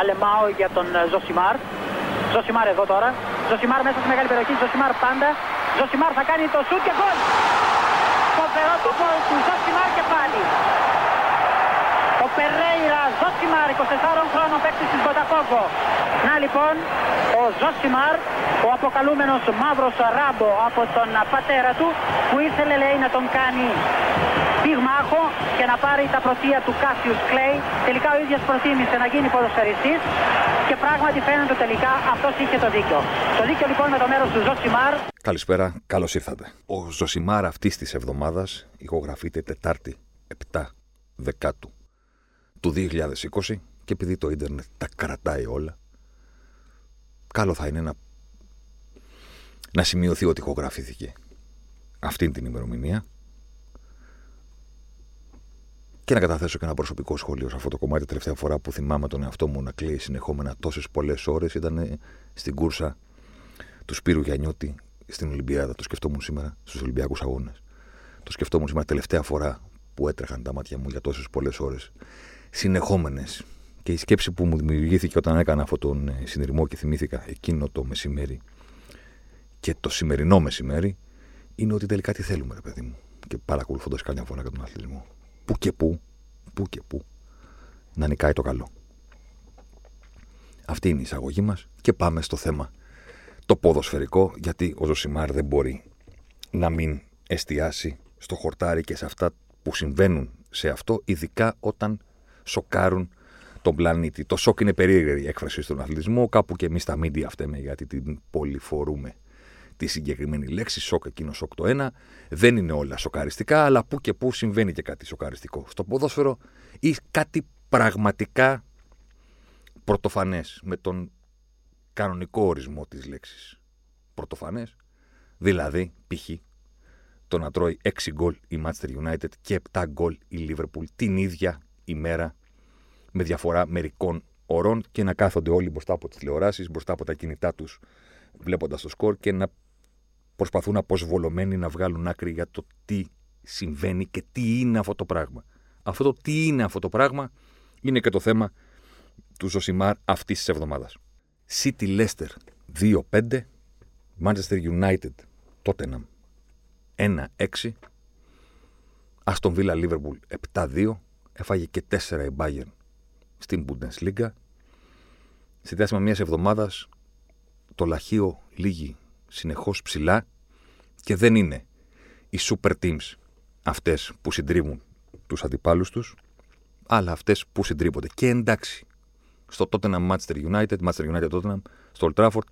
Αλεμάω για τον ε, Ζωσιμάρ. Ζωσιμάρ εδώ τώρα. Ζωσιμάρ μέσα στη μεγάλη περιοχή. Ζωσιμάρ πάντα. Ζωσιμάρ θα κάνει το σουτ και γκολ. Φοβερό το γκολ του Ζωσιμάρ και πάλι. Ο Περέιρα Ζωσιμάρ, 24 χρόνων παίκτη της Μποτακόκο. Να λοιπόν, ο Ζωσιμάρ, ο αποκαλούμενος μαύρος ράμπο από τον πατέρα του, που ήθελε λέει να τον κάνει πυγμάχο και να πάρει τα πρωτεία του Κάσιους Κλέη. Τελικά ο ίδιος προτίμησε να γίνει ποδοσφαιριστής και πράγματι φαίνεται τελικά αυτός είχε το δίκιο. Το δίκιο λοιπόν με το μέρος του Ζωσιμάρ. Καλησπέρα, καλώς ήρθατε. Ο Ζωσιμάρ αυτής της εβδομάδας ηχογραφείται Τετάρτη 7 Δεκάτου του 2020 και επειδή το ίντερνετ τα κρατάει όλα, καλό θα είναι να, να σημειωθεί ότι ηχογραφήθηκε αυτή την ημερομηνία και να καταθέσω και ένα προσωπικό σχόλιο σε αυτό το κομμάτι. Τελευταία φορά που θυμάμαι τον εαυτό μου να κλαίει συνεχόμενα τόσες πολλές ώρες ήταν στην κούρσα του Σπύρου Γιαννιώτη στην Ολυμπιάδα. Το σκεφτόμουν σήμερα στους Ολυμπιακούς Αγώνες. Το σκεφτόμουν σήμερα τελευταία φορά που έτρεχαν τα μάτια μου για τόσες πολλές ώρες συνεχόμενες. Και η σκέψη που μου δημιουργήθηκε όταν έκανα αυτόν τον ε, συνειρμό και θυμήθηκα εκείνο το μεσημέρι και το σημερινό μεσημέρι είναι ότι τελικά τι θέλουμε, ρε παιδί μου. Και παρακολουθώντας καμιά φορά και τον αθλητισμό. Πού και πού, πού και πού, να νικάει το καλό. Αυτή είναι η εισαγωγή μας και πάμε στο θέμα το ποδοσφαιρικό, γιατί ο Ζωσιμάρ δεν μπορεί να μην εστιάσει στο χορτάρι και σε αυτά που συμβαίνουν σε αυτό, ειδικά όταν σοκάρουν τον πλανήτη. Το σοκ είναι περίεργη έκφραση στον αθλητισμό. Κάπου και εμείς στα μίντια φταίμε γιατί την πολυφορούμε τη συγκεκριμένη λέξη. Σοκ εκείνο, σοκ το ένα. Δεν είναι όλα σοκαριστικά, αλλά που και που συμβαίνει και κάτι σοκαριστικό. Στο ποδόσφαιρο ή κάτι πραγματικά πρωτοφανές με τον κανονικό ορισμό της λέξης. Πρωτοφανές. Δηλαδή, π.χ. το να τρώει 6 γκολ η Manchester United και 7 γκολ η Liverpool την ίδια ημέρα με διαφορά μερικών ωρών και να κάθονται όλοι μπροστά από τις τηλεοράσεις, μπροστά από τα κινητά τους, βλέποντας το σκορ και να προσπαθούν αποσβολωμένοι να βγάλουν άκρη για το τι συμβαίνει και τι είναι αυτό το πράγμα. Αυτό το τι είναι αυτό το πράγμα είναι και το θέμα του Ζωσιμάρ αυτής της εβδομάδας. City Leicester 2-5, Manchester United Tottenham 1-6, Aston Villa Liverpool 7-2, Έφαγε και τέσσερα η Bayern στην Bundesliga. Στη διάστημα μιας εβδομάδας το λαχείο λύγει συνεχώς ψηλά και δεν είναι οι super teams αυτές που συντρίβουν τους αντιπάλους τους, αλλά αυτές που συντρίβονται. Και εντάξει, στο Tottenham Manchester United, Manchester United Tottenham, στο Old Trafford,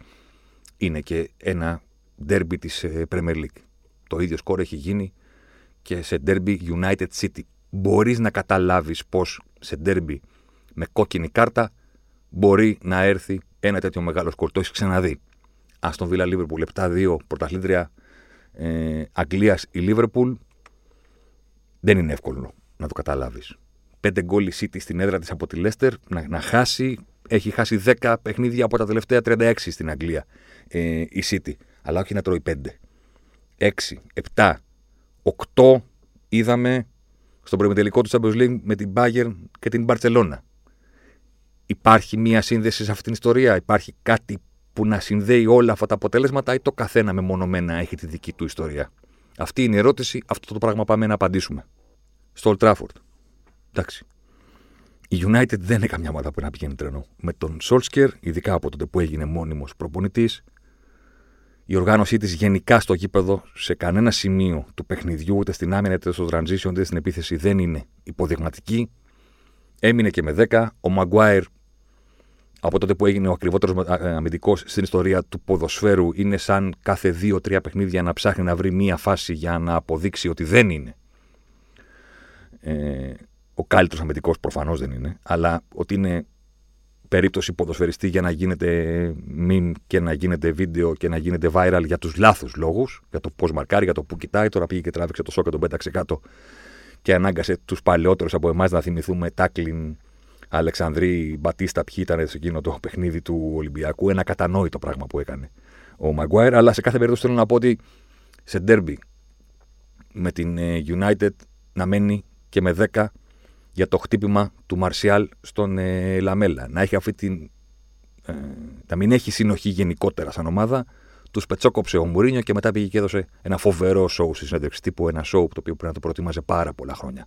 είναι και ένα derby της ε, Premier League. Το ίδιο σκορ έχει γίνει και σε derby United City μπορείς να καταλάβεις πώ σε ντέρμπι με κόκκινη κάρτα μπορεί να έρθει ένα τέτοιο μεγάλο σκορ. Το έχεις ξαναδεί. Αστον Βίλα Λίβερπουλ 7-2 πρωταθλήτρια ε, Αγγλίας η Λίβερπουλ. Δεν είναι εύκολο να το καταλάβεις. Πέντε γκολ η City στην έδρα της από τη Λέστερ να, να χάσει. Έχει χάσει 10 παιχνίδια από τα τελευταία 36 στην Αγγλία ε, η City. Αλλά όχι να τρώει 5. 6, 7, 8 είδαμε στον προημιτελικό του Champions League με την Bayern και την Barcelona. Υπάρχει μία σύνδεση σε αυτήν την ιστορία, υπάρχει κάτι που να συνδέει όλα αυτά τα αποτέλεσματα ή το καθένα μεμονωμένα έχει τη δική του ιστορία. Αυτή είναι η ερώτηση, αυτό το πράγμα πάμε να απαντήσουμε. Στο Old Trafford. Εντάξει. Η United δεν είναι καμιά ομάδα που να πηγαίνει τρένο. Με τον Solskjaer, ειδικά από τότε που έγινε μόνιμος προπονητής, η οργάνωσή της γενικά στο γήπεδο σε κανένα σημείο του παιχνιδιού, ούτε στην άμυνα, είτε στο transition, είτε στην επίθεση δεν είναι υποδειγματική. Έμεινε και με 10. Ο Μαγκουάιρ, από τότε που έγινε ο ακριβότερος ε, αμυντικός στην ιστορία του ποδοσφαίρου, είναι σαν κάθε δύο-τρία παιχνίδια να ψάχνει να βρει μία φάση για να αποδείξει ότι δεν είναι. Ε, ο καλύτερος αμυντικός προφανώς δεν είναι, αλλά ότι είναι περίπτωση ποδοσφαιριστή για να γίνεται meme και να γίνεται βίντεο και να γίνεται viral για τους λάθους λόγους, για το πώς μαρκάρει, για το που κοιτάει. Τώρα πήγε και τράβηξε το σόκο, τον πέταξε κάτω και ανάγκασε τους παλαιότερους από εμάς να θυμηθούμε Τάκλιν, Αλεξανδρή, Μπατίστα, ποιοι ήταν σε εκείνο το παιχνίδι του Ολυμπιακού. Ένα κατανόητο πράγμα που έκανε ο Μαγκουάιρ. Αλλά σε κάθε περίπτωση θέλω να πω ότι σε ντέρμπι με την ε, United να μένει και με 10 για το χτύπημα του Μαρσιάλ στον ε, Λαμέλα. Να έχει αυτή την. Ε, να μην έχει συνοχή γενικότερα σαν ομάδα. Τους πετσόκοψε ο Μουρίνιο και μετά πήγε και έδωσε ένα φοβερό σοου στη συνέντευξη τύπου. Ένα σοου το οποίο πρέπει να το προτιμάζε πάρα πολλά χρόνια.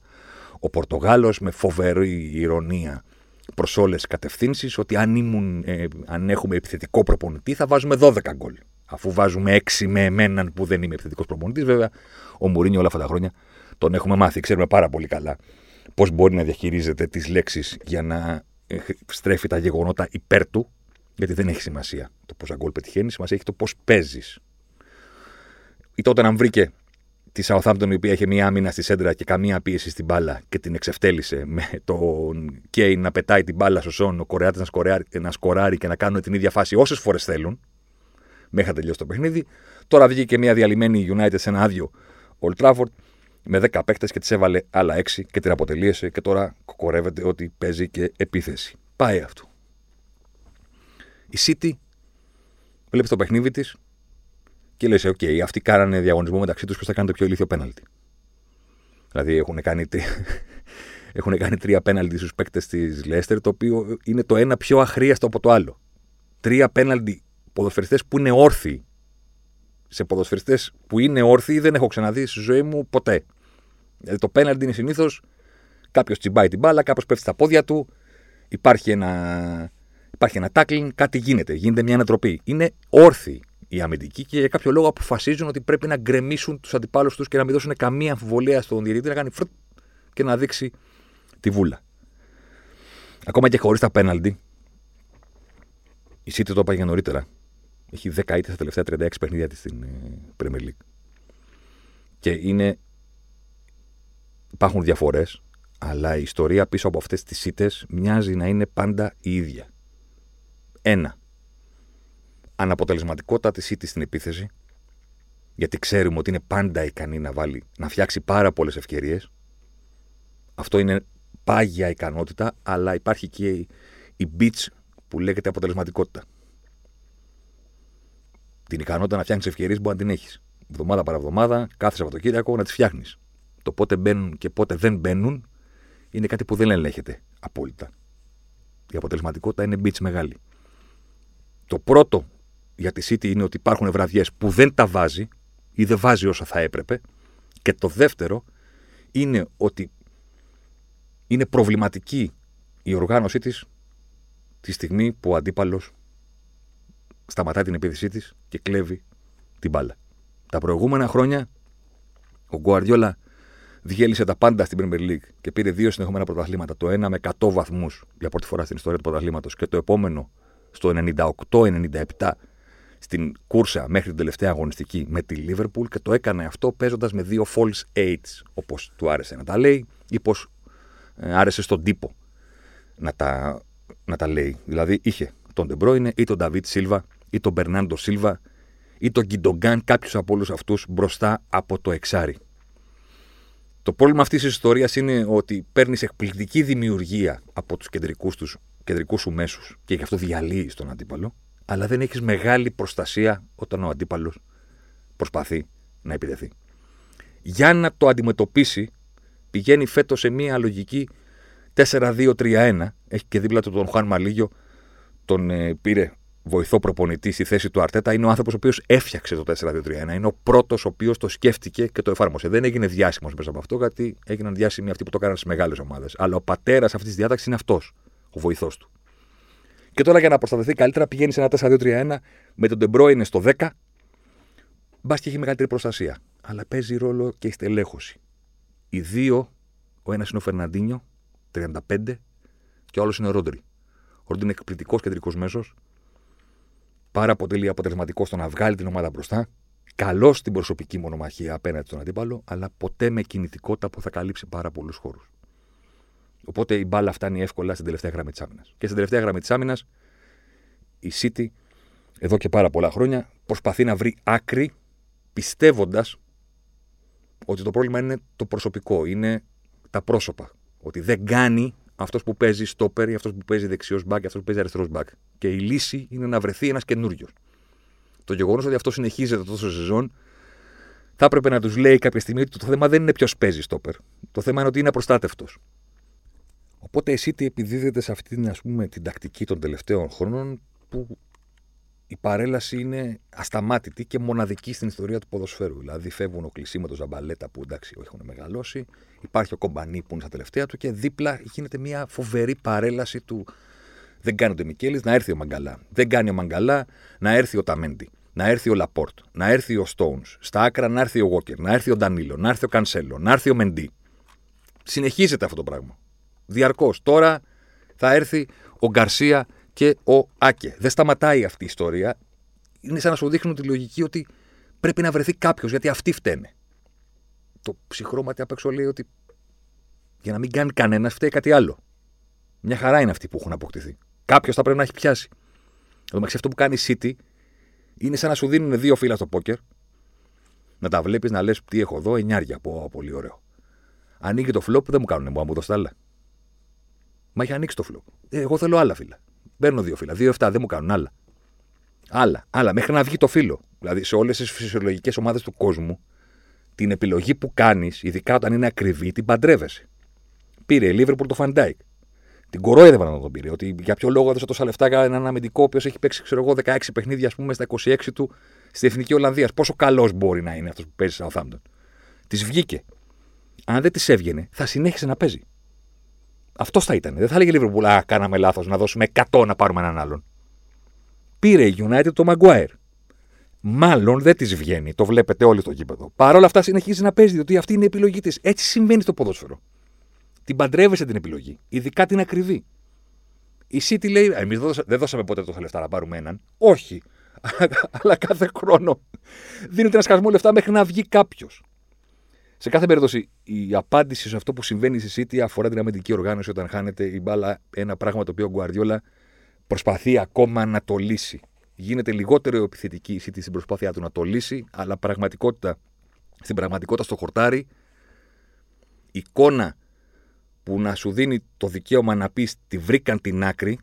Ο Πορτογάλος με φοβερή ηρωνία προς όλες τις κατευθύνσεις ότι αν, ήμουν, ε, αν έχουμε επιθετικό προπονητή θα βάζουμε 12 γκολ. Αφού βάζουμε 6 με εμέναν που δεν είμαι επιθετικός προπονητής, βέβαια ο Μουρίνιο όλα αυτά τα χρόνια τον έχουμε μάθει. Ξέρουμε πάρα πολύ καλά πώς μπορεί να διαχειρίζεται τις λέξεις για να ε, στρέφει τα γεγονότα υπέρ του, γιατί δεν έχει σημασία το πόσα γκολ πετυχαίνεις, σημασία έχει το πώς παίζεις. Ή τότε να βρήκε τη Southampton η οποία είχε μία άμυνα στη σέντρα και καμία πίεση στην μπάλα και την εξευτέλισε με τον Κέιν να πετάει την μπάλα στο Σον, ο Κορεάτης να, σκοράρει, να σκοράρει και να κάνουν την ίδια φάση όσες φορές θέλουν, μέχρι να τελειώσει το παιχνίδι. Τώρα βγήκε και μία διαλυμένη United σε ένα άδειο Old Trafford με 10 παίκτες και τη έβαλε άλλα 6 και την αποτελείωσε και τώρα κοκορεύεται ότι παίζει και επίθεση. Πάει αυτό. Η City βλέπει το παιχνίδι της και λέει: Ok, okay, αυτοί κάνανε διαγωνισμό μεταξύ τους ποιος θα κάνει το πιο ηλίθιο πέναλτι. Δηλαδή έχουν κάνει, έχουν κάνει τρία πέναλτι στους παίκτες της Λέστερ, το οποίο είναι το ένα πιο αχρείαστο από το άλλο. Τρία πέναλτι ποδοσφαιριστές που είναι όρθιοι σε ποδοσφαιριστές που είναι όρθιοι δεν έχω ξαναδεί στη ζωή μου ποτέ. Δηλαδή το πέναλτι είναι συνήθως κάποιος τσιμπάει την μπάλα, κάποιος πέφτει στα πόδια του, υπάρχει ένα, υπάρχει ένα tackling, κάτι γίνεται, γίνεται μια ανατροπή. Είναι όρθιοι οι αμυντικοί και για κάποιο λόγο αποφασίζουν ότι πρέπει να γκρεμίσουν τους αντιπάλους τους και να μην δώσουν καμία αμφιβολία στον διαιτητή να κάνει φρουτ και να δείξει τη βούλα. Ακόμα και χωρίς τα πέναλτι, η City το έπαγε νωρίτερα έχει 10 ήττες στα τελευταία 36 παιχνίδια της στην ε, Premier League. Και είναι. Υπάρχουν διαφορές, αλλά η ιστορία πίσω από αυτές τις ήττες μοιάζει να είναι πάντα η ίδια. Ένα. Αναποτελεσματικότητα της ήττη στην επίθεση, γιατί ξέρουμε ότι είναι πάντα ικανή να, βάλει, να φτιάξει πάρα πολλές ευκαιρίες. Αυτό είναι πάγια ικανότητα, αλλά υπάρχει και η, η beach που λέγεται αποτελεσματικότητα την ικανότητα να φτιάχνει ευκαιρίες μπορεί να την έχεις. Εβδομάδα παραβδομάδα, κάθε Σαββατοκύριακο να τις φτιάχνεις. Το πότε μπαίνουν και πότε δεν μπαίνουν είναι κάτι που δεν ελέγχεται απόλυτα. Η αποτελεσματικότητα είναι μπιτς μεγάλη. Το πρώτο για τη City είναι ότι υπάρχουν βραδιές που δεν τα βάζει ή δεν βάζει όσα θα έπρεπε. Και το δεύτερο είναι ότι είναι προβληματική η οργάνωσή της τη στιγμή που ο αντίπαλος σταματάει την επίθεσή της και κλέβει την μπάλα. Τα προηγούμενα χρόνια ο Γκουαρδιόλα διέλυσε τα πάντα στην Premier League και πήρε δύο συνεχόμενα πρωταθλήματα. Το ένα με 100 βαθμούς για πρώτη φορά στην ιστορία του πρωταθλήματος και το επόμενο στο 98-97 στην κούρσα μέχρι την τελευταία αγωνιστική με τη Liverpool και το έκανε αυτό παίζοντας με δύο false eights, όπως του άρεσε να τα λέει ή που ε, άρεσε στον τύπο να τα, να τα λέει. Δηλαδή είχε τον Ντε Μπρόινε ή τον Νταβίντ Σίλβα ή τον Μπερνάντο Σίλβα ή τον Γκιντογκάν, κάποιους από όλους αυτούς μπροστά από το εξάρι. Το πρόβλημα αυτής της ιστορίας είναι ότι παίρνεις εκπληκτική δημιουργία από τους κεντρικούς τους κεντρικούς σου μέσους και γι' αυτό διαλύεις τον αντίπαλο, αλλά δεν έχεις μεγάλη προστασία όταν ο αντίπαλος προσπαθεί να επιτεθεί. Για να το αντιμετωπίσει, πηγαίνει φέτος σε μια λογική 4-2-3-1. Έχει και δίπλα του τον Χουάν Μαλίγιο, τον ε, πήρε βοηθό προπονητή στη θέση του Αρτέτα είναι ο άνθρωπος ο οποίος έφτιαξε το 4-2-3-1. Είναι ο πρώτος ο οποίος το σκέφτηκε και το εφάρμοσε. Δεν έγινε διάσημος μέσα από αυτό, γιατί έγιναν διάσημοι αυτοί που το έκαναν στις μεγάλες ομάδες. Αλλά ο πατέρας αυτής της διάταξης είναι αυτός, ο βοηθός του. Και τώρα για να προστατευτεί καλύτερα πηγαίνεις σε ένα 4-2-3-1 με τον Ντεμπρόινε στο 10. Μπας και έχει μεγαλύτερη προστασία. Αλλά παίζει ρόλο και η στελέχωση. Οι δύο, ο ένας είναι ο Φερναντίνιο, 35, και ο άλλος είναι ο Ρόντρι. Ο Ρόντρι είναι εκπληκτικός κεντρικός μέσος, πάρα πολύ αποτελεσματικός στο να βγάλει την ομάδα μπροστά, καλός στην προσωπική μονομαχία απέναντι στον αντίπαλο, αλλά ποτέ με κινητικότητα που θα καλύψει πάρα πολλούς χώρους. Οπότε η μπάλα φτάνει εύκολα στην τελευταία γραμμή της άμυνας. Και στην τελευταία γραμμή της άμυνας, η City εδώ και πάρα πολλά χρόνια προσπαθεί να βρει άκρη πιστεύοντας ότι το πρόβλημα είναι το προσωπικό, είναι τα πρόσωπα. Ότι δεν κάνει αυτός που παίζει στόπερ ή αυτός που παίζει δεξιός μπακ ή αυτός που παίζει αριστερός μπακ. Και η λύση είναι να βρεθεί ένας καινούριος. Το γεγονός ότι αυτό συνεχίζεται τόσο σεζόν θα έπρεπε να τους λέει κάποια στιγμή ότι το θέμα δεν είναι ποιος παίζει στόπερ. Το θέμα είναι ότι είναι απροστάτευτος. Οπότε η City επιδίδεται σε αυτή την, ας πούμε, την τακτική των τελευταίων χρόνων που η παρέλαση είναι ασταμάτητη και μοναδική στην ιστορία του ποδοσφαίρου. Δηλαδή φεύγουν ο Κλισί με τον Ζαμπαλέτα που εντάξει έχουν μεγαλώσει, υπάρχει ο Κομπανί που είναι στα τελευταία του και δίπλα γίνεται μια φοβερή παρέλαση του δεν κάνει ο Ντεμικέλης, να έρθει ο Μαγκαλά. Δεν κάνει ο Μαγκαλά, να έρθει ο Οταμέντι. Να έρθει ο Λαπόρτ. Να έρθει ο Στόουνς. Στα άκρα να έρθει ο Βόκερ. Να έρθει ο Ντανίλο. Να έρθει ο Κανσέλο. Να έρθει ο Μεντί. Συνεχίζεται αυτό το πράγμα. Διαρκώς. Τώρα θα έρθει ο Γκαρσία και ο Άκε. Δεν σταματάει αυτή η ιστορία. Είναι σαν να σου δείχνουν τη λογική ότι πρέπει να βρεθεί κάποιος γιατί αυτοί φταίνε. Το ψυχρόματι απ' έξω λέει ότι για να μην κάνει κανένας φταίει κάτι άλλο. Μια χαρά είναι αυτοί που έχουν αποκτηθεί. Κάποιος θα πρέπει να έχει πιάσει. Εδώ αυτό που κάνει η City είναι σαν να σου δίνουν δύο φύλλα στο πόκερ, να τα βλέπεις να λες τι έχω εδώ, εννιάρια. Πω, πολύ ωραίο. Ανοίγει το flop, δεν μου κάνουν μου δώσει άλλα. Μα έχει ανοίξει το flop. Ε, εγώ θέλω άλλα φύλλα. Παίρνω δύο φύλλα. Δύο-εφτά δεν μου κάνουν άλλα. Άλλα, άλλα, μέχρι να βγει το φύλλο. Δηλαδή σε όλες τις φυσιολογικές ομάδες του κόσμου, την επιλογή που κάνεις, ειδικά όταν είναι ακριβή, την παντρεύεσαι. Πήρε η Λίβερπουλ τον Φαν Ντάικ. Την κορόιδευαν όταν τον πήρε. Ότι για ποιο λόγο έδωσε τόσα λεφτά για έναν αμυντικό, ο οποίος έχει παίξει, ξέρω εγώ, 16 παιχνίδια, ας πούμε, στα 26 του στη Εθνική Ολλανδίας. Πόσο καλός μπορεί να είναι αυτός που παίζει σε Southampton. Της βγήκε. Αν δεν της έβγαινε, θα συνέχισε να παίζει. Αυτός θα ήταν. Δεν θα έλεγε Λίβερπουλ, Α, κάναμε λάθος να δώσουμε 100 να πάρουμε έναν άλλον. Πήρε η United το Maguire. Μάλλον δεν της βγαίνει. Το βλέπετε όλοι στο γήπεδο. Παρ' όλα αυτά συνεχίζει να παίζει, διότι αυτή είναι η επιλογή της. Έτσι συμβαίνει στο ποδόσφαιρο. Την παντρεύεσαι την επιλογή. Ειδικά την ακριβή. Η City λέει: Εμείς δεν δώσαμε ποτέ τόσα λεφτά να πάρουμε έναν. Όχι. Αλλά κάθε χρόνο δίνεται ένα σκασμό λεφτά μέχρι να βγει κάποιος. Σε κάθε περίπτωση, η απάντηση σε αυτό που συμβαίνει στη City αφορά την αμυντική οργάνωση όταν χάνεται η μπάλα. Ένα πράγμα το οποίο ο Γκουαρδιόλα προσπαθεί ακόμα να το λύσει. Γίνεται λιγότερο επιθετική η City στην προσπάθειά του να το λύσει, αλλά πραγματικότητα, στην πραγματικότητα στο χορτάρι, εικόνα που να σου δίνει το δικαίωμα να πεις τη βρήκαν την άκρη,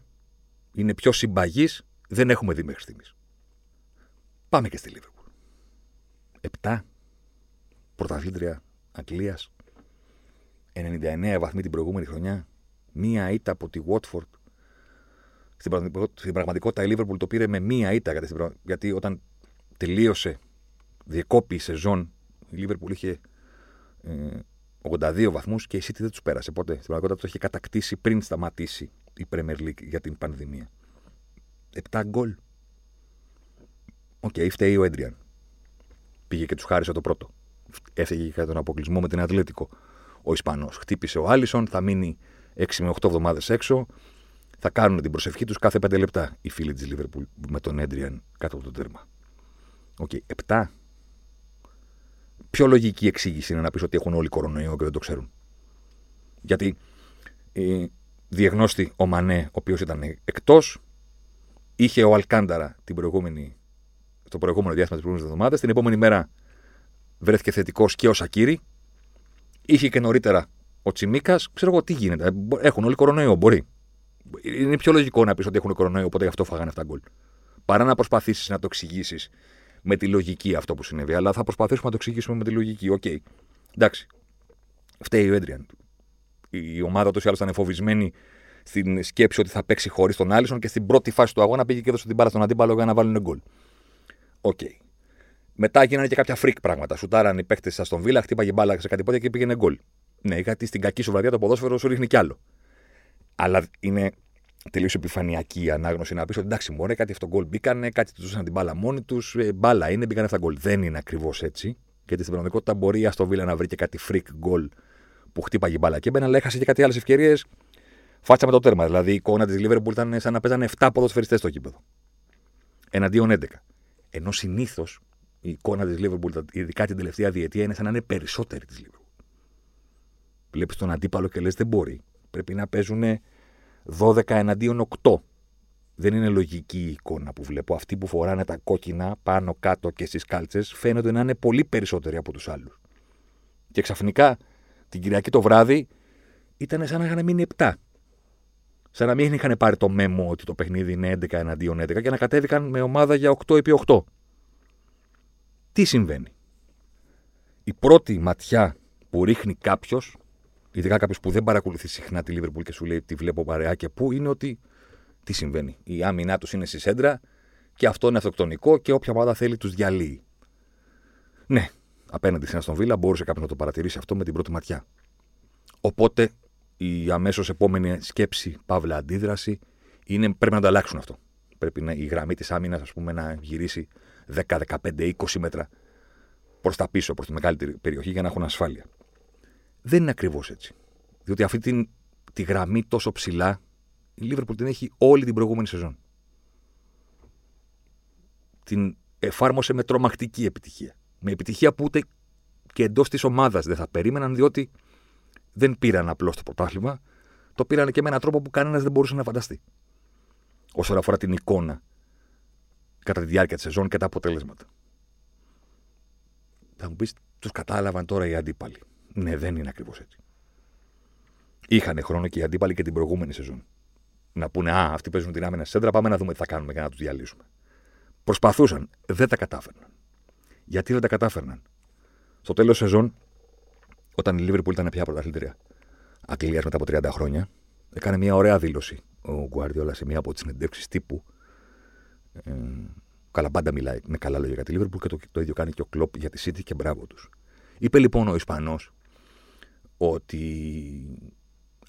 είναι πιο συμπαγής, δεν έχουμε δει μέχρι στιγμής. Πάμε και στη Λίβερπουλ. Επτά πρωταθλήτρια Αγγλίας. 99 βαθμοί την προηγούμενη χρονιά. Μία ήττα από τη Watford. Στην πραγματικότητα η Λίβερπουλ το πήρε με μία ήττα γιατί όταν τελείωσε, διεκόπη η σεζόν, η Λίβερπουλ είχε ε, 82 βαθμούς και η City δεν τους πέρασε ποτέ. Στην πραγματικότητα το είχε κατακτήσει πριν σταματήσει η Premier League για την πανδημία. 7 γκολ. OK, okay, φταίει ο Έντριαν. Πήγε και τους χάρισε το πρώτο. Έφυγε για τον αποκλεισμό με την Ατλέτικο. Ο Ισπανός. Χτύπησε ο Άλισον, θα μείνει 6 με 8 εβδομάδες έξω. Θα κάνουν την προσευχή τους κάθε 5 λεπτά οι φίλοι της Λίβερπουλ με τον Έντριαν κάτω από το τέρμα. OK, okay, η πιο λογική εξήγηση είναι να πεις ότι έχουν όλοι κορονοϊό και δεν το ξέρουν. Γιατί ε, διαγνώστηκε ο Μανέ, ο οποίος ήταν εκτός, είχε ο Αλκάνταρα την προηγούμενη, το προηγούμενο διάστημα της προηγούμενης εβδομάδας. Την επόμενη μέρα βρέθηκε θετικός και ο Σακίρι. Είχε και νωρίτερα ο Τσιμίκας. Ξέρω εγώ τι γίνεται. Έχουν όλοι κορονοϊό, μπορεί. Είναι πιο λογικό να πεις ότι έχουν κορονοϊό, οπότε γι' αυτό φάγανε εφτά γκολ. Παρά να προσπαθήσεις να το εξηγήσεις με τη λογική αυτό που συνέβη. Αλλά θα προσπαθήσουμε να το εξηγήσουμε με τη λογική. OK. Okay. Εντάξει. Φταίει ο Έντριαν. Η ομάδα του ή άλλως ήταν φοβισμένη στην σκέψη ότι θα παίξει χωρίς τον Άλισον και στην πρώτη φάση του αγώνα πήγε και έδωσε την μπάλα στον αντίπαλο για να βάλουν γκολ. OK. Okay. Μετά γίνανε και κάποια freak πράγματα. Σουτάραν οι παίχτες της Άστον Βίλα, χτύπαγε μπάλα σε κάτι πόδια και πήγαινε γκολ. Ναι, γιατί στην κακή σου βραδιά το ποδόσφαιρο σου ρίχνει κι άλλο. Αλλά είναι τελείως επιφανειακή η ανάγνωση να πεις ότι εντάξει, μόνο κάτι αυτό γκολ μπήκανε, κάτι τους δώσαν την μπάλα μόνοι τους. Ε, μπάλα είναι, μπήκαν αυτά γκολ. Δεν είναι ακριβώς έτσι. Γιατί στην πραγματικότητα μπορεί η Βίλα να βρει και κάτι freak γκολ που χτύπαγε μπάλα και έμπαινε, αλλά έχασε και κάτι άλλες ευκαιρίες. Φάτσα με το τέρμα. Δηλαδή η εικόνα της Λίβερπουλ ήταν σαν να παίζανε 7 ποδοσφαιριστές στο κήπεδο. Εναντίον 11. Ενώ συνήθως η εικόνα της Λίβερπουλ, ειδικά την τελευταία διετία, είναι σαν να είναι περισσότερη της Λίβερπουλ. Βλέπεις τον αντίπαλο και λες δεν μπορεί. Πρέπει να παίζουν 12 εναντίον 8. Δεν είναι λογική η εικόνα που βλέπω. Αυτοί που φοράνε τα κόκκινα πάνω κάτω και στις κάλτσες φαίνονται να είναι πολύ περισσότεροι από τους άλλους. Και ξαφνικά την Κυριακή το βράδυ ήταν σαν να είχαν μείνει 7. Σαν να μην είχαν πάρει το μέμο ότι το παιχνίδι είναι 11 εναντίον 11 και να κατέβηκαν με ομάδα για 8 επί 8. Τι συμβαίνει; Η πρώτη ματιά που ρίχνει κάποιος ειδικά κάποιος που δεν παρακολουθεί συχνά τη Λίβερπουλ και σου λέει τι βλέπω παρεά και πού, είναι ότι τι συμβαίνει. Η άμυνά τους είναι στη σέντρα και αυτό είναι αυτοκτονικό και όποια ομάδα θέλει τους διαλύει. Ναι, απέναντι στην Αστον Βίλα μπορούσε κάποιος να το παρατηρήσει αυτό με την πρώτη ματιά. Οπότε η αμέσως επόμενη σκέψη, παύλα αντίδραση, είναι πρέπει να το αλλάξουν αυτό. Πρέπει να, η γραμμή της άμυνας να γυρίσει 10, 15, 20 μέτρα προς τα πίσω, προς τη μεγαλύτερη περιοχή για να έχουν ασφάλεια. Δεν είναι ακριβώς έτσι. Διότι αυτή την, τη γραμμή τόσο ψηλά η Λίβερπουλ την έχει όλη την προηγούμενη σεζόν. Την εφάρμοσε με τρομακτική επιτυχία. Με επιτυχία που ούτε και εντός της ομάδας δεν θα περίμεναν, διότι δεν πήραν απλώς το πρωτάθλημα, το πήραν και με έναν τρόπο που κανένας δεν μπορούσε να φανταστεί. Όσον αφορά την εικόνα κατά τη διάρκεια της σεζόν και τα αποτελέσματα. Θα μου πεις, τους κατάλαβαν τώρα οι αντίπαλοι. Ναι, δεν είναι ακριβώς έτσι. Είχαν χρόνο και οι αντίπαλοι και την προηγούμενη σεζόν. Να πούνε, Α, αυτοί παίζουν την άμυνα σέντρα, πάμε να δούμε τι θα κάνουμε για να τους διαλύσουμε. Προσπαθούσαν, δεν τα κατάφερναν. Γιατί δεν τα κατάφερναν; Στο τέλος σεζόν, όταν η Λίβερπουλ ήταν πια πρωταθλήτρια Αγγλίας μετά από 30 χρόνια, έκανε μια ωραία δήλωση ο Γκουαρδιόλα σε μία από τις συνεντεύξεις τύπου. Ε, καλά, πάντα μιλάει με καλά λόγια για τη Λίβερπουλ και το, το ίδιο κάνει και ο Κλοπ για τη City και μπράβο τους. Είπε λοιπόν ο Ισπανός ότι.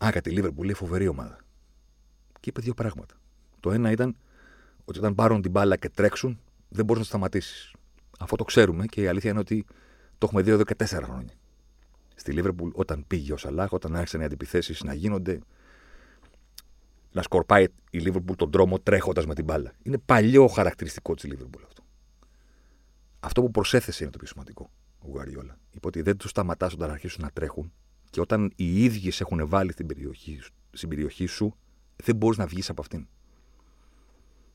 Α, για τη Λίβερπουλ λέει φοβερή ομάδα. Και είπε δύο πράγματα. Το ένα ήταν ότι όταν πάρουν την μπάλα και τρέξουν, δεν μπορείς να σταματήσεις. Αυτό το ξέρουμε και η αλήθεια είναι ότι το έχουμε δει εδώ και τέσσερα χρόνια. Στη Λίβερπουλ, όταν πήγε ο Σαλάχ, όταν άρχισαν οι αντιπιθέσεις να γίνονται, να σκορπάει η Λίβερπουλ τον δρόμο τρέχοντας με την μπάλα. Είναι παλιό χαρακτηριστικό της Λίβερπουλ αυτό. Αυτό που προσέθεσε είναι το πιο σημαντικό ο Γουαριόλα. Είπε ότι δεν τους σταματάς όταν αρχίσουν να τρέχουν και όταν οι ίδιοι σε έχουν βάλει στην περιοχή, στην περιοχή σου, δεν μπορείς να βγεις από αυτήν.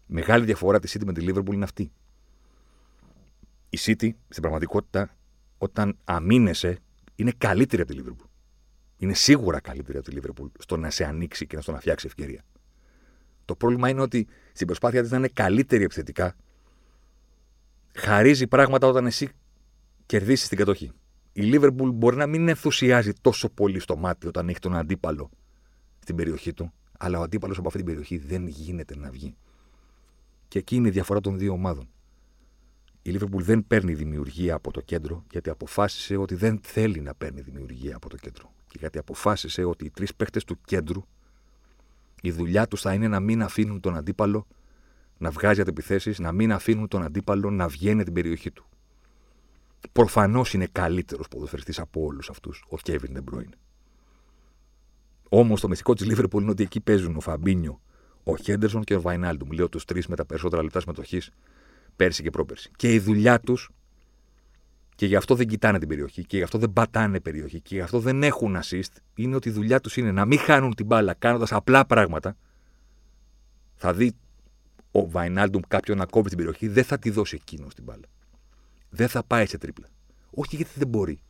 Μεγάλη διαφορά της City με τη Λίβερπουλ είναι αυτή. Η City στην πραγματικότητα, όταν αμήνεσαι, είναι καλύτερη από τη Λίβερπουλ. Είναι σίγουρα καλύτερη από τη Λίβερπουλ στο να σε ανοίξει και να στο να φτιάξει ευκαιρία. Το πρόβλημα είναι ότι στην προσπάθεια της να είναι καλύτερη επιθετικά, χαρίζει πράγματα όταν εσύ κερδίσεις την κατοχή. Η Λίβερπουλ μπορεί να μην ενθουσιάζει τόσο πολύ στο μάτι όταν έχει τον αντίπαλο στην περιοχή του, αλλά ο αντίπαλος από αυτή την περιοχή δεν γίνεται να βγει. Και εκεί είναι η διαφορά των δύο ομάδων. Η Λίβερπουλ δεν παίρνει δημιουργία από το κέντρο, γιατί αποφάσισε ότι δεν θέλει να παίρνει δημιουργία από το κέντρο. Και γιατί αποφάσισε ότι οι τρεις παίχτες του κέντρου, η δουλειά τους θα είναι να μην αφήνουν τον αντίπαλο να βγάζει αντιπιθέσεις, να μην αφήνουν τον αντίπαλο να βγαίνει την περιοχή του. Προφανώς είναι καλύτερος ποδοσφαιριστής από όλους αυτούς ο Κέβιν Ντε Μπρόιν. Όμως το μυστικό της Λίβερπουλ είναι ότι εκεί παίζουν ο Φαμπίνιο, ο Χέντερσον και ο Βαϊνάλντουμ. Λέω τους τρεις με τα περισσότερα λεπτά συμμετοχής πέρσι και πρόπερσι. Και η δουλειά τους, και γι' αυτό δεν κοιτάνε την περιοχή, και γι' αυτό δεν πατάνε περιοχή, και γι' αυτό δεν έχουν assist, είναι ότι η δουλειά τους είναι να μην χάνουν την μπάλα κάνοντας απλά πράγματα. Θα δει ο Βαϊνάλντουμ κάποιον να κόβει την περιοχή, δεν θα τη δώσει εκείνος την μπάλα. Δεν θα πάει σε τρίπλα. Όχι γιατί δεν μπορεί,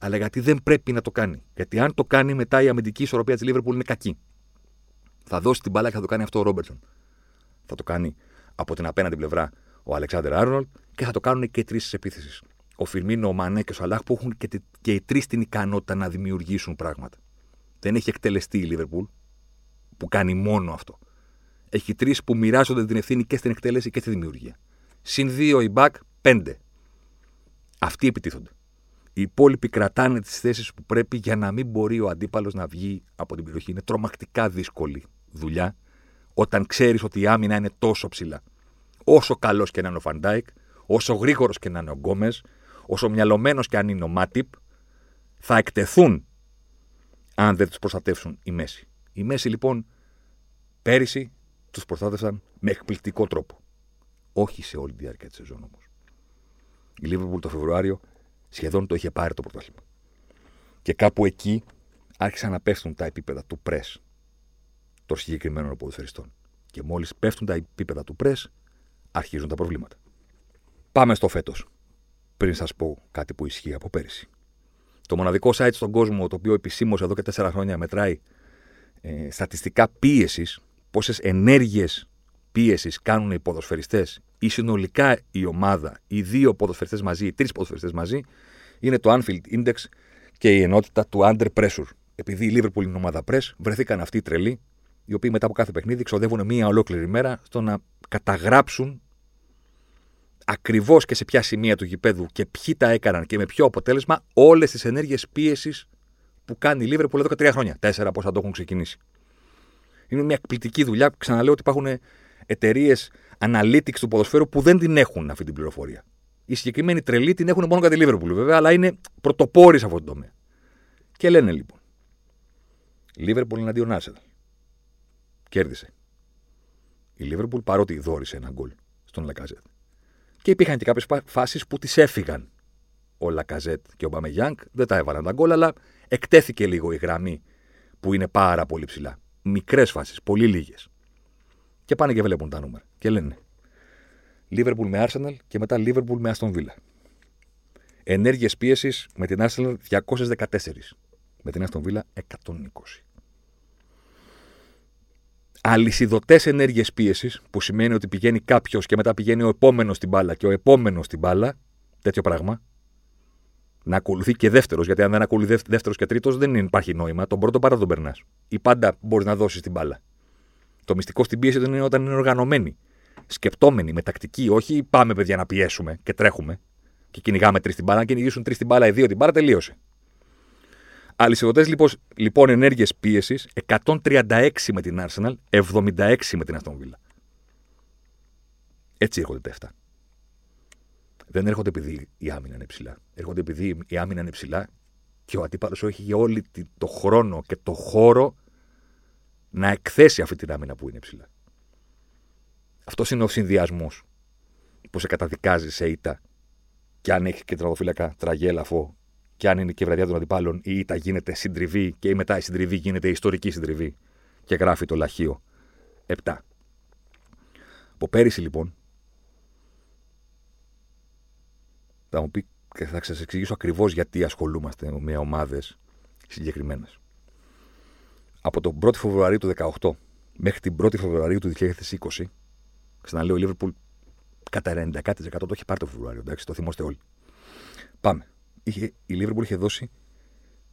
αλλά γιατί δεν πρέπει να το κάνει. Γιατί αν το κάνει, μετά η αμυντική ισορροπία της Λίβερπουλ είναι κακή. Θα δώσει την μπάλα και θα το κάνει αυτό ο Ρόμπερτσον. Θα το κάνει από την απέναντι πλευρά ο Αλεξάνδρ Άρνολτ και θα το κάνουν και οι τρεις της επίθεσης. Ο Φιρμίνο, ο Μανέ και ο Σαλάχ που έχουν και, και οι τρεις την ικανότητα να δημιουργήσουν πράγματα. Δεν έχει εκτελεστεί η Λίβερπουλ που κάνει μόνο αυτό. Έχει τρεις που μοιράζονται την ευθύνη και στην εκτέλεση και στη δημιουργία. Συν δύο οι μπακ, πέντε. Αυτοί επιτίθενται. Οι υπόλοιποι κρατάνε τις θέσεις που πρέπει για να μην μπορεί ο αντίπαλος να βγει από την περιοχή. Είναι τρομακτικά δύσκολη δουλειά όταν ξέρεις ότι η άμυνα είναι τόσο ψηλά. Όσο καλός και να είναι ο Φαν Ντάικ, όσο γρήγορος και να είναι ο Γκόμες, όσο μυαλωμένος και αν είναι ο Μάτιπ, θα εκτεθούν αν δεν τους προστατεύσουν η μέση. Η μέση λοιπόν πέρυσι τους προστάτευσαν με εκπληκτικό τρόπο. Όχι σε όλη τη διάρκεια της σεζόν όμως. Η Λίβερπουλ το Φεβρουάριο σχεδόν το είχε πάρει το πρωτάθλημα. Και κάπου εκεί άρχισαν να πέφτουν τα επίπεδα του πρε των συγκεκριμένων ποδοσφαιριστών. Και μόλις πέφτουν τα επίπεδα του πρε, αρχίζουν τα προβλήματα. Πάμε στο φέτος. Πριν σας πω κάτι που ισχύει από πέρυσι. Το μοναδικό site στον κόσμο το οποίο επισήμως εδώ και τέσσερα χρόνια μετράει ε, στατιστικά πίεσης, πόσες ενέργειες πίεσης κάνουν οι ποδοσφαιριστές ή συνολικά η ομάδα, οι δύο ποδοσφαιριστές μαζί, οι τρεις ποδοσφαιριστές μαζί, είναι το Anfield Index και η ενότητα του Under Pressure. επειδή η Λίβερπουλ είναι ομάδα πρε, βρεθήκαν αυτοί οι τρελοί, οι οποίοι μετά από κάθε παιχνίδι ξοδεύουν μία ολόκληρη μέρα στο να καταγράψουν ακριβώς και σε ποια σημεία του γηπέδου και ποιοι τα έκαναν και με ποιο αποτέλεσμα όλες τις ενέργειες πίεσης που κάνει η Λίβερπουλ εδώ και τρία χρόνια. Τέσσερα πώ θα το έχουν ξεκινήσει. Είναι μια εκπληκτική δουλειά. Ξαναλέω ότι υπάρχουν εταιρείες analytics του ποδοσφαίρου που δεν την έχουν αυτή την πληροφορία. Οι συγκεκριμένοι τρελοί την έχουν μόνο κατά τη Λίβερπουλ βέβαια, αλλά είναι πρωτοπόροι σε αυτό το τομέα. Και λένε λοιπόν. Λίβερπουλ εναντίον Άρσεναλ. Κέρδισε. Η Λίβερπουλ παρότι δόρισε ένα γκολ στον Λακαζέτ. Και υπήρχαν και κάποιες φάσεις που τις έφυγαν ο Λακαζέτ και ο Μπαμεγιάνγκ. Δεν τα έβαλαν τα γκολ, αλλά εκτέθηκε λίγο η γραμμή που είναι πάρα πολύ ψηλά. Μικρές φάσεις, πολύ λίγες. Και πάνε και βλέπουν τα νούμερα. Και λένε Λίβερπουλ με Arsenal και μετά Λίβερπουλ με Αστον Βίλα. Ενέργειες πίεσης με την Arsenal 214. Με την Αστον Βίλα 120. Αλυσιδωτές ενέργειες πίεσης, που σημαίνει ότι πηγαίνει κάποιος και μετά πηγαίνει ο επόμενος στην μπάλα και ο επόμενος στην μπάλα, τέτοιο πράγμα. Να ακολουθεί και δεύτερος, γιατί αν δεν ακολουθεί δεύτερος και τρίτος δεν υπάρχει νόημα. Τον πρώτο πάρα τον περνάς. Ή πάντα μπορείς να δώσεις την μπάλα. Το μυστικό στην πίεση δεν είναι όταν είναι οργανωμένη. Σκεπτόμενη, με τακτική, όχι πάμε παιδιά να πιέσουμε και τρέχουμε και κυνηγάμε τρεις την μπάλα. Αν κυνηγήσουν τρεις την μπάλα ή δύο την μπάλα, τελείωσε. Αλυσιδωτές λοιπόν, λοιπόν ενέργειες πίεσης 136 με την Arsenal, 76 με την Aston Villa. Έτσι έρχονται τα 7. Δεν έρχονται επειδή η άμυνα είναι ψηλά. Έρχονται επειδή η άμυνα είναι ψηλά και ο αντίπαλος έχει για όλη το χρόνο και το χώρο να εκθέσει αυτή την άμυνα που είναι ψηλά. Αυτός είναι ο συνδυασμός που σε καταδικάζει σε ήττα και αν έχει και τραγωφύλακα τραγέλαφο και αν είναι και η βραδιά των αντιπάλων, η ήττα γίνεται συντριβή και μετά η συντριβή γίνεται ιστορική συντριβή και γράφει το λαχείο 7. Από πέρυσι λοιπόν, θα μου πει και θα σας εξηγήσω ακριβώς γιατί ασχολούμαστε με ομάδες συγκεκριμένες. Από τον 1η Φεβρουαρίου του 2018 μέχρι την 1η Φεβρουαρίου του 2020, ξαναλέω, η Λίβερπουλ κατά 90% το έχει πάρει το Φεβρουάριο, εντάξει, το θυμόστε όλοι. Πάμε είχε, η Λίβερπουλ είχε δώσει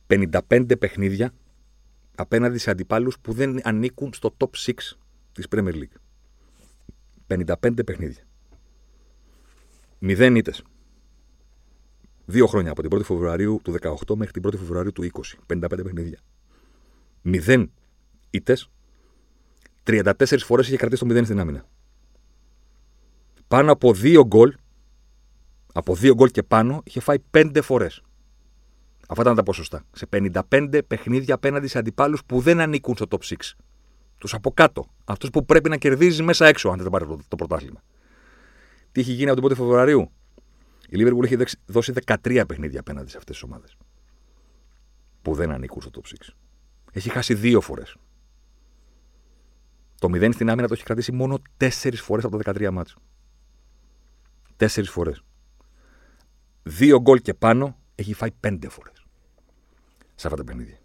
55 παιχνίδια απέναντι σε αντιπάλους που δεν ανήκουν στο top 6 της Premier League. 55 παιχνίδια. Μηδέν ήττε. Δύο χρόνια από την 1η Φεβρουαρίου του 18 μέχρι την 1η Φεβρουαρίου του 20. 55 παιχνίδια. Μηδέν ήττες. 34 φορές είχε κρατήσει το μηδέν στην άμυνα. Πάνω από δύο γκολ από δύο γκολ και πάνω είχε φάει πέντε φορές. Αυτά ήταν τα ποσοστά. Σε 55 παιχνίδια απέναντι σε αντιπάλους που δεν ανήκουν στο top 6. Τους από κάτω. Αυτούς που πρέπει να κερδίζεις μέσα έξω, αν δεν πάρει το, πρωτάθλημα. Τι έχει γίνει από την 1η Φεβρουαρίου; Η Λίβερπουλ έχει δώσει 13 παιχνίδια απέναντι σε αυτές τις ομάδες. Που δεν ανήκουν στο top 6. Έχει χάσει δύο φορές. Το 0 στην άμυνα το έχει κρατήσει μόνο 4 φορές από τα 13 μάτια. 4 φορές δύο γκολ και πάνω έχει φάει πέντε φορές. Σε αυτά τα παιχνίδια.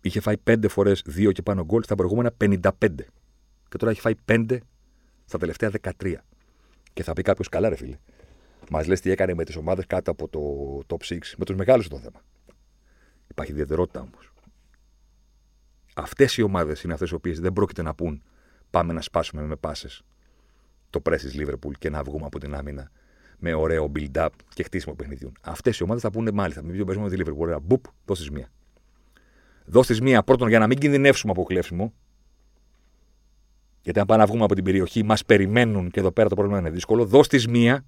Είχε φάει πέντε φορές δύο και πάνω γκολ στα προηγούμενα 55. Και τώρα έχει φάει πέντε στα τελευταία 13. Και θα πει κάποιος, καλά, ρε φίλε. Μας λες τι έκανε με τις ομάδες κάτω από το top 6. Με τους μεγάλους το θέμα. Υπάρχει ιδιαιτερότητα όμως. Αυτές οι ομάδες είναι αυτές οι οποίες δεν πρόκειται να πούν πάμε να σπάσουμε με πάσες το press της Λίβερπουλ και να βγούμε από την άμυνα με ωραίο build-up και χτίσιμο παιχνιδιών. Αυτές οι ομάδες θα πούνε μάλιστα με ποιο παίζουμε με τη Liverpool. Ωραία, μπουπ, δώσ' της μία. Δώσ' της μία πρώτον για να μην κινδυνεύσουμε από κλέψιμο. Γιατί αν πάμε να βγούμε από την περιοχή, μας περιμένουν και εδώ πέρα το πρόβλημα είναι δύσκολο. Δώσ' της μία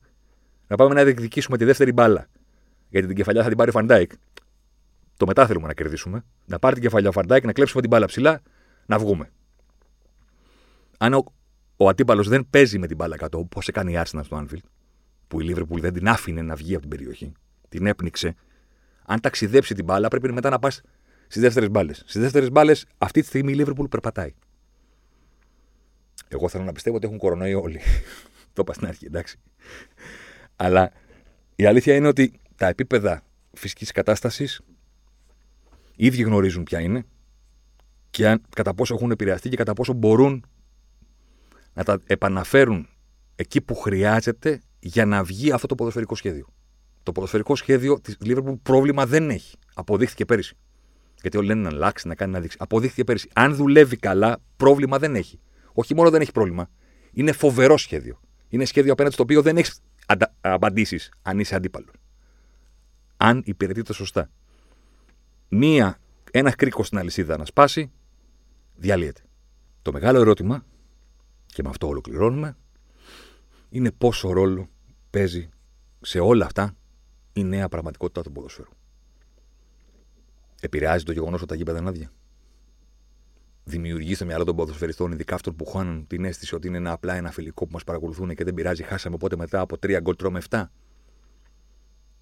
να πάμε να διεκδικήσουμε τη δεύτερη μπάλα. Γιατί την κεφαλιά θα την πάρει ο Φαν Ντάικ. Το μετά θέλουμε να κερδίσουμε. Να πάρει την κεφαλιά ο Φαν Ντάικ, να κλέψουμε την μπάλα ψηλά, να βγούμε. Αν ο, ο αντίπαλος δεν παίζει με την μπάλα κάτω, όπως έκανε η Arsenal στο Anfield, που η Λίβερπουλ δεν την άφηνε να βγει από την περιοχή. Την έπνιξε. Αν ταξιδέψει την μπάλα, πρέπει μετά να πας στις δεύτερες μπάλες. Στις δεύτερες μπάλες, αυτή τη στιγμή η Λίβερπουλ περπατάει. Εγώ θέλω να πιστεύω ότι έχουν κορονοϊό όλοι. το είπα στην αρχή, εντάξει. Αλλά η αλήθεια είναι ότι τα επίπεδα φυσικής κατάστασης οι ίδιοι γνωρίζουν ποια είναι και αν, κατά πόσο έχουν επηρεαστεί και κατά πόσο μπορούν να τα επαναφέρουν εκεί που χρειάζεται για να βγει αυτό το ποδοσφαιρικό σχέδιο. Το ποδοσφαιρικό σχέδιο της Liverpool πρόβλημα δεν έχει. Αποδείχθηκε πέρυσι. Γιατί όλοι λένε να αλλάξει, να κάνει να δείξει. Αποδείχθηκε πέρυσι. Αν δουλεύει καλά, πρόβλημα δεν έχει. Όχι μόνο δεν έχει πρόβλημα, είναι φοβερό σχέδιο. Είναι σχέδιο απέναντι στο οποίο δεν έχεις απαντήσεις αν είσαι αντίπαλος. Αν υπηρετείται σωστά. Μία, ένας κρίκος στην αλυσίδα να σπάσει, διαλύεται. Το μεγάλο ερώτημα, και με αυτό ολοκληρώνουμε, είναι πόσο ρόλο παίζει σε όλα αυτά η νέα πραγματικότητα του ποδοσφαίρου. Επηρεάζει το γεγονός ότι τα γήπεδα είναι άδεια. Δημιουργεί στο μυαλό των ποδοσφαιριστών, ειδικά αυτών που χάνουν την αίσθηση ότι είναι ένα απλά ένα φιλικό που μας παρακολουθούν και δεν πειράζει, χάσαμε οπότε μετά από τρία γκολ τρώμε 7.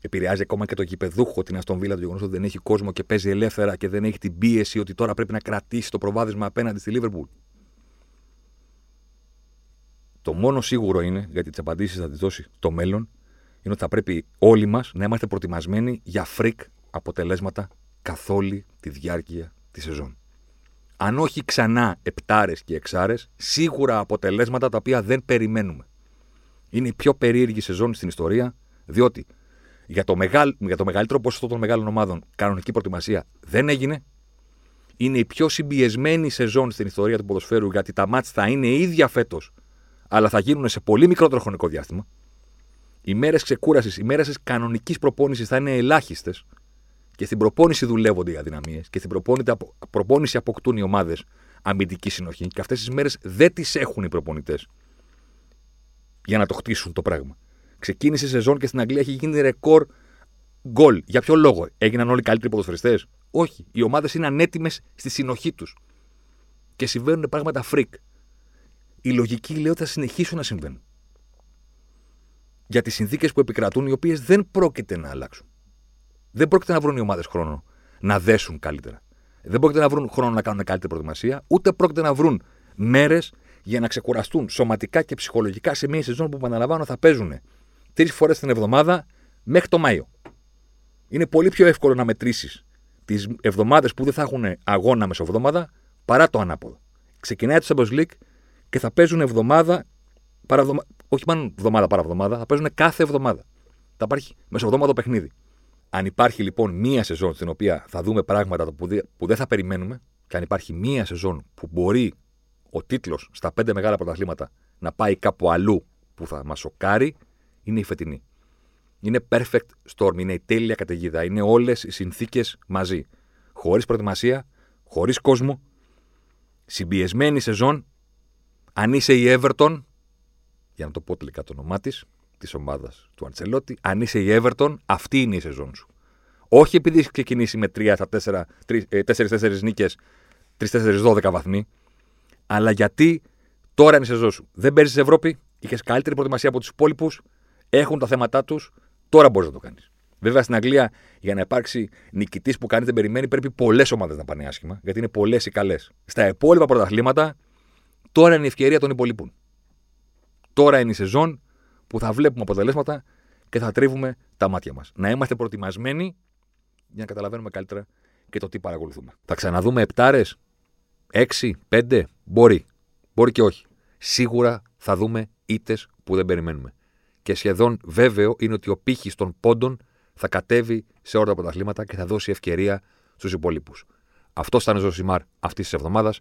Επηρεάζει ακόμα και το γηπεδούχο την Άστον Βίλα το γεγονός ότι δεν έχει κόσμο και παίζει ελεύθερα και δεν έχει την πίεση ότι τώρα πρέπει να κρατήσει το προβάδισμα απέναντι στη Λίβερπουλ. Το μόνο σίγουρο είναι, γιατί τις απαντήσεις θα τις δώσει το μέλλον, είναι ότι θα πρέπει όλοι μας να είμαστε προετοιμασμένοι για freak αποτελέσματα καθ' όλη τη διάρκεια της σεζόν. Αν όχι ξανά επτάρες και εξάρες, σίγουρα αποτελέσματα τα οποία δεν περιμένουμε. Είναι η πιο περίεργη σεζόν στην ιστορία, διότι για το, μεγαλ, για το μεγαλύτερο ποσοστό των μεγάλων ομάδων κανονική προετοιμασία δεν έγινε. Είναι η πιο συμπιεσμένη σεζόν στην ιστορία του ποδοσφαίρου, γιατί τα μάτια θα είναι ίδια φέτος, αλλά θα γίνουν σε πολύ μικρότερο χρονικό διάστημα. Οι μέρες ξεκούρασης, οι μέρες της κανονικής προπόνησης θα είναι ελάχιστες και στην προπόνηση δουλεύονται οι αδυναμίες και στην προπόνηση αποκτούν οι ομάδες αμυντική συνοχή και αυτές τις μέρες δεν τις έχουν οι προπονητές για να το χτίσουν το πράγμα. Ξεκίνησε η σεζόν και στην Αγγλία έχει γίνει ρεκόρ γκολ. Για ποιο λόγο, έγιναν όλοι καλύτεροι ποδοσφαιριστές; Όχι. Οι ομάδες είναι ανέτοιμες στη συνοχή τους. Και συμβαίνουν πράγματα freak. Η λογική λέει ότι θα συνεχίσουν να συμβαίνουν. Για τις συνθήκες που επικρατούν, οι οποίες δεν πρόκειται να αλλάξουν. Δεν πρόκειται να βρουν οι ομάδες χρόνο να δέσουν καλύτερα. Δεν πρόκειται να βρουν χρόνο να κάνουν καλύτερη προετοιμασία, ούτε πρόκειται να βρουν μέρες για να ξεκουραστούν σωματικά και ψυχολογικά σε μια σεζόν που, επαναλαμβάνω, θα παίζουν τρεις φορές την εβδομάδα μέχρι το Μάιο. Είναι πολύ πιο εύκολο να μετρήσεις τις εβδομάδες που δεν θα έχουν αγώνα μεσοβδόμαδα παρά το ανάποδο. Ξεκινάει το Champions League και θα παίζουν εβδομάδα παραβδομα... όχι μόνο εβδομάδα παρά εβδομάδα, θα παίζουν κάθε εβδομάδα. Θα υπάρχει μεσοβδόμαδο παιχνίδι. Αν υπάρχει λοιπόν μία σεζόν στην οποία θα δούμε πράγματα που, που δεν θα περιμένουμε, και αν υπάρχει μία σεζόν που μπορεί ο τίτλος στα πέντε μεγάλα πρωταθλήματα να πάει κάπου αλλού που θα μας σοκάρει, είναι η φετινή. Είναι perfect storm, είναι η τέλεια καταιγίδα. Είναι όλες οι συνθήκες μαζί. Χωρίς προετοιμασία, χωρίς κόσμο, συμπιεσμένη σεζόν. Αν είσαι η Everton, για να το πω τελικά το όνομά της, της ομάδας του Αντσελότη, αν είσαι η Everton, αυτή είναι η σεζόν σου. Όχι επειδή έχεις ξεκινήσει με 3 στα 4-4 νίκες, 3-4-12 βαθμοί, αλλά γιατί τώρα είναι η σεζόν σου. Δεν παίζεις Ευρώπη, είχες καλύτερη προετοιμασία από τους υπόλοιπους, έχουν τα θέματα τους, τώρα μπορείς να το κάνεις. Βέβαια στην Αγγλία για να υπάρξει νικητής που κανείς δεν περιμένει πρέπει πολλές ομάδες να πάνε άσχημα, γιατί είναι πολλές ή καλές. Στα υπόλοιπα πρωταθλήματα τώρα είναι η ευκαιρία των υπολείπων. Τώρα είναι η σεζόν που θα βλέπουμε αποτελέσματα και θα τρίβουμε τα μάτια μας. Να είμαστε προετοιμασμένοι για να καταλαβαίνουμε καλύτερα και το τι παρακολουθούμε. Θα ξαναδούμε επτάρες, έξι, πέντε, μπορεί. Μπορεί και όχι. Σίγουρα θα δούμε ήττες που δεν περιμένουμε. Και σχεδόν βέβαιο είναι ότι ο πύχης των πόντων θα κατέβει σε όλα τα πρωταθλήματα και θα δώσει ευκαιρία στους υπόλοιπου. Αυτό ήταν ο Ζωσιμάρ αυτής της εβδομάδας.